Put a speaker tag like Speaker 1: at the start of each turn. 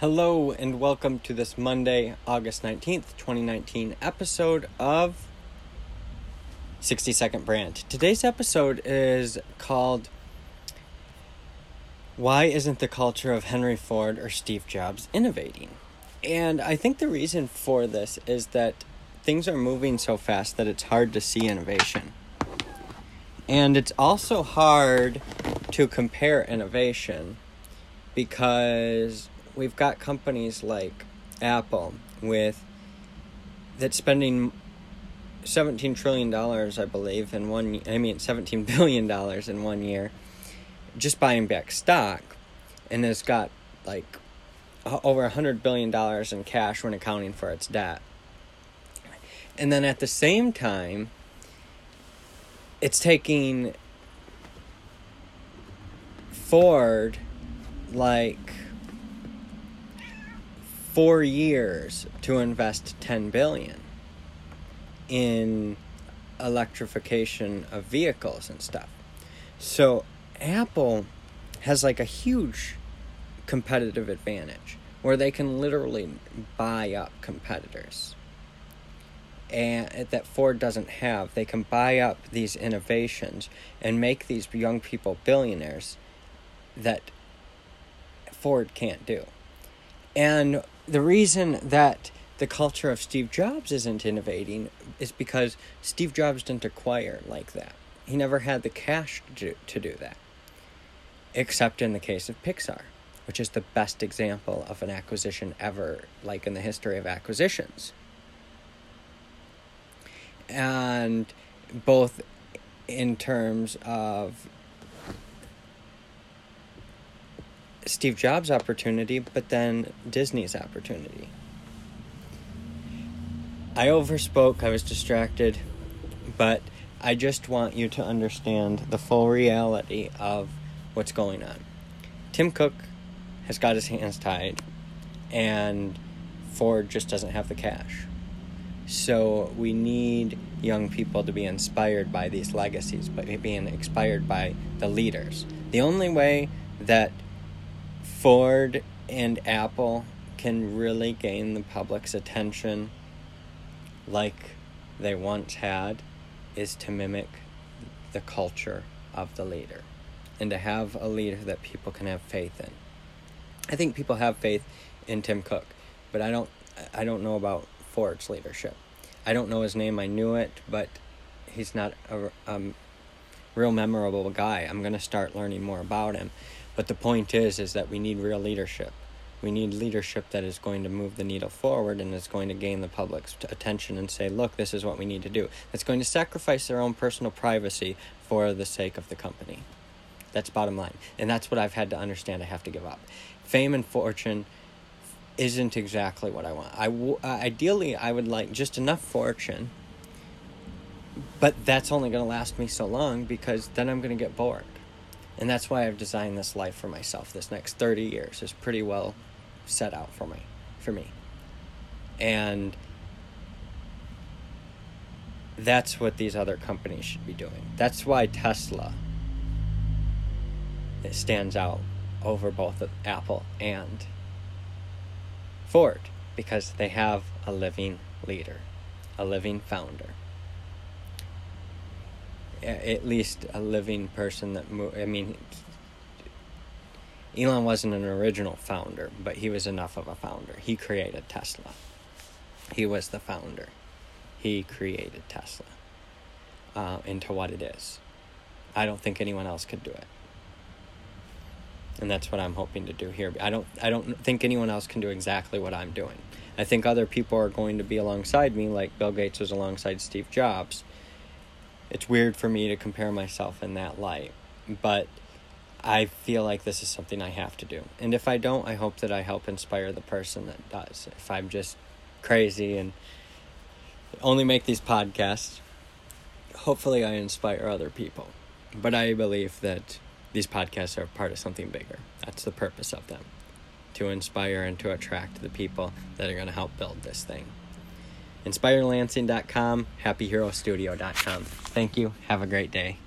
Speaker 1: Hello, and welcome to this Monday, August 19th, 2019 episode of 60 Second Brand. Today's episode is called Why Isn't the Culture of Henry Ford or Steve Jobs Innovating? And I think the reason for this is that things are moving so fast that it's hard to see innovation. And it's also hard to compare innovation because we've got companies like Apple with that's spending 17 trillion dollars I believe in one I mean 17 billion dollars in one year just buying back stock and has got like over 100 billion dollars in cash when accounting for its debt. And then at the same time it's taking Ford like four years to invest 10 billion in electrification of vehicles and stuff. So Apple has like a huge competitive advantage where they can literally buy up competitors. And uh, that Ford doesn't have. They can buy up these innovations and make these young people billionaires that Ford can't do. And the reason that the culture of Steve Jobs isn't innovating is because Steve Jobs didn't acquire like that. He never had the cash to do, to do that. Except in the case of Pixar, which is the best example of an acquisition ever, like in the history of acquisitions. And both in terms of Steve Jobs' opportunity, but then Disney's opportunity. I overspoke, I was distracted, but I just want you to understand the full reality of what's going on. Tim Cook has got his hands tied, and Ford just doesn't have the cash. So we need young people to be inspired by these legacies, but being inspired by the leaders. The only way that Ford and Apple can really gain the public's attention like they once had is to mimic the culture of the leader and to have a leader that people can have faith in. I think people have faith in Tim Cook, but I don't I don't know about Ford's leadership. I don't know his name. I knew it, but he's not a um, real memorable guy. I'm going to start learning more about him. But the point is, is that we need real leadership. We need leadership that is going to move the needle forward and is going to gain the public's attention and say, look, this is what we need to do. That's going to sacrifice their own personal privacy for the sake of the company. That's bottom line. And that's what I've had to understand I have to give up. Fame and fortune isn't exactly what I want. I w- uh, ideally I would like just enough fortune, but that's only going to last me so long because then I'm going to get bored. And that's why I've designed this life for myself. This next 30 years is pretty well set out for me for me. And that's what these other companies should be doing. That's why Tesla it stands out over both Apple and Ford because they have a living leader, a living founder at least a living person that mo- I mean Elon wasn't an original founder, but he was enough of a founder. He created Tesla. He was the founder. He created Tesla uh, into what it is. I don't think anyone else could do it. And that's what I'm hoping to do here. I don't I don't think anyone else can do exactly what I'm doing. I think other people are going to be alongside me like Bill Gates was alongside Steve Jobs it's weird for me to compare myself in that light, but I feel like this is something I have to do. And if I don't, I hope that I help inspire the person that does. If I'm just crazy and only make these podcasts, hopefully I inspire other people. But I believe that these podcasts are part of something bigger. That's the purpose of them to inspire and to attract the people that are going to help build this thing inspirelansing.com, happyherostudio.com. Thank you. Have a great day.